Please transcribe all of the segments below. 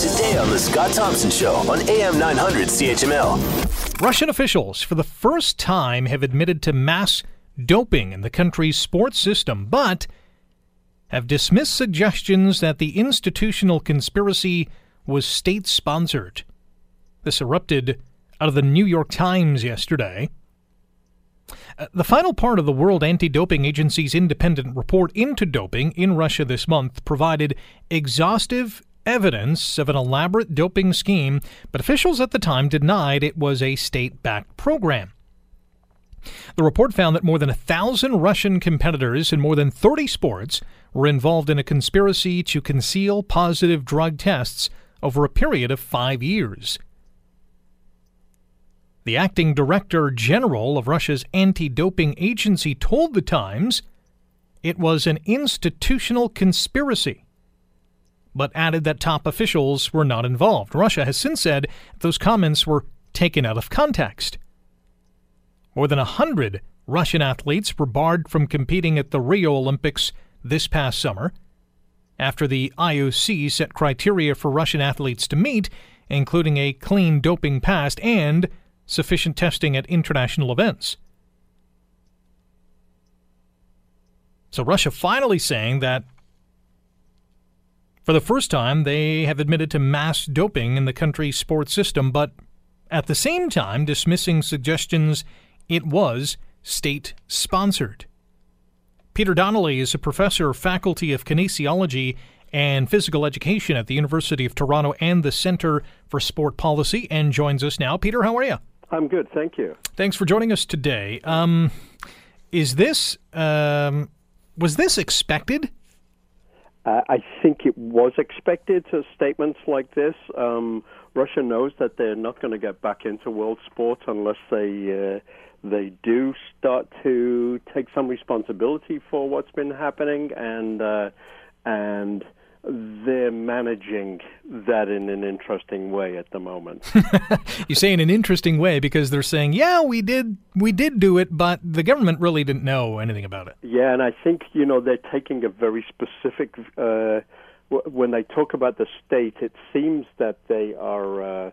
Today on The Scott Thompson Show on AM 900 CHML. Russian officials, for the first time, have admitted to mass doping in the country's sports system, but have dismissed suggestions that the institutional conspiracy was state sponsored. This erupted out of the New York Times yesterday. Uh, the final part of the World Anti Doping Agency's independent report into doping in Russia this month provided exhaustive evidence of an elaborate doping scheme, but officials at the time denied it was a state backed program. The report found that more than a thousand Russian competitors in more than 30 sports were involved in a conspiracy to conceal positive drug tests over a period of five years. The acting director general of Russia's anti doping agency told The Times it was an institutional conspiracy, but added that top officials were not involved. Russia has since said those comments were taken out of context. More than a hundred Russian athletes were barred from competing at the Rio Olympics this past summer after the IOC set criteria for Russian athletes to meet, including a clean doping past and sufficient testing at international events. So Russia finally saying that for the first time they have admitted to mass doping in the country's sports system, but at the same time dismissing suggestions it was state sponsored. Peter Donnelly is a professor, faculty of kinesiology and physical education at the University of Toronto and the Center for Sport Policy, and joins us now. Peter, how are you? I'm good, thank you. Thanks for joining us today. Um, is this um, was this expected? I think it was expected. To statements like this, um, Russia knows that they're not going to get back into world sports unless they uh, they do start to take some responsibility for what's been happening and uh, and they're managing that in an interesting way at the moment. you say in an interesting way because they're saying, "Yeah, we did we did do it, but the government really didn't know anything about it." Yeah, and I think you know they're taking a very specific. Uh, when they talk about the state, it seems that they are uh,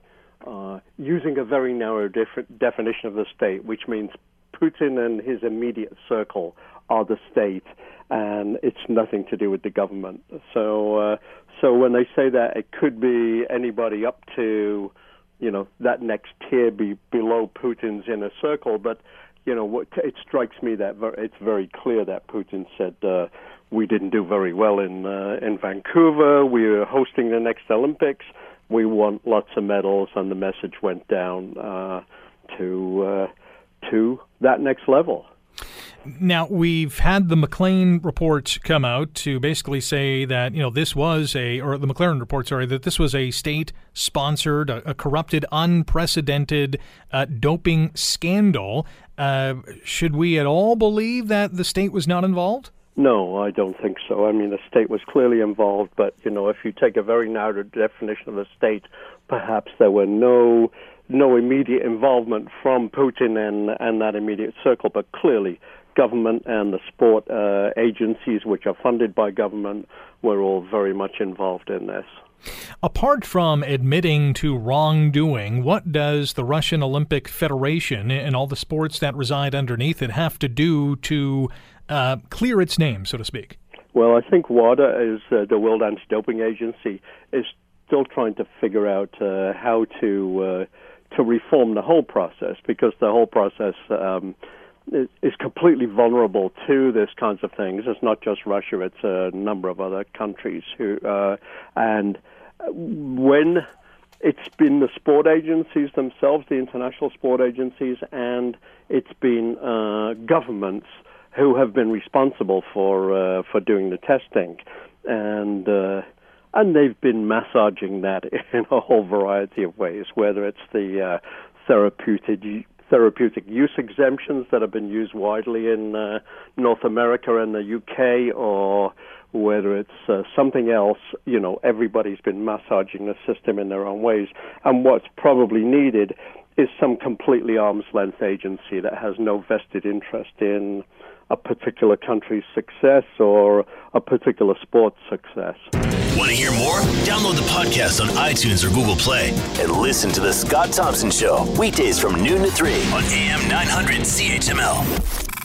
uh, using a very narrow def- definition of the state, which means Putin and his immediate circle are the state and it's nothing to do with the government. So, uh, so when they say that, it could be anybody up to, you know, that next tier be below Putin's inner circle. But, you know, what, it strikes me that ver- it's very clear that Putin said uh, we didn't do very well in uh, in Vancouver. We are hosting the next Olympics. We want lots of medals, and the message went down uh, to uh, to that next level. Now we've had the McLean report come out to basically say that you know this was a, or the McLaren report, sorry, that this was a state-sponsored, a, a corrupted, unprecedented uh, doping scandal. Uh, should we at all believe that the state was not involved? No, I don't think so. I mean, the state was clearly involved, but you know, if you take a very narrow definition of the state, perhaps there were no no immediate involvement from Putin and and that immediate circle, but clearly government and the sport uh, agencies, which are funded by government, were all very much involved in this. Apart from admitting to wrongdoing, what does the Russian Olympic Federation and all the sports that reside underneath it have to do to uh, clear its name, so to speak? Well, I think WADA is uh, the World Anti-Doping Agency is still trying to figure out uh, how to uh, to reform the whole process because the whole process um, is completely vulnerable to this kinds of things. It's not just Russia; it's a number of other countries who uh, and when it's been the sport agencies themselves, the international sport agencies, and it's been uh, governments who have been responsible for uh, for doing the testing, and uh, and they've been massaging that in a whole variety of ways, whether it's the uh, therapeutic therapeutic use exemptions that have been used widely in uh, North America and the UK, or whether it's uh, something else, you know, everybody's been massaging the system in their own ways. And what's probably needed is some completely arm's length agency that has no vested interest in a particular country's success or a particular sport's success. Want to hear more? Download the podcast on iTunes or Google Play and listen to The Scott Thompson Show weekdays from noon to 3 on AM 900 CHML.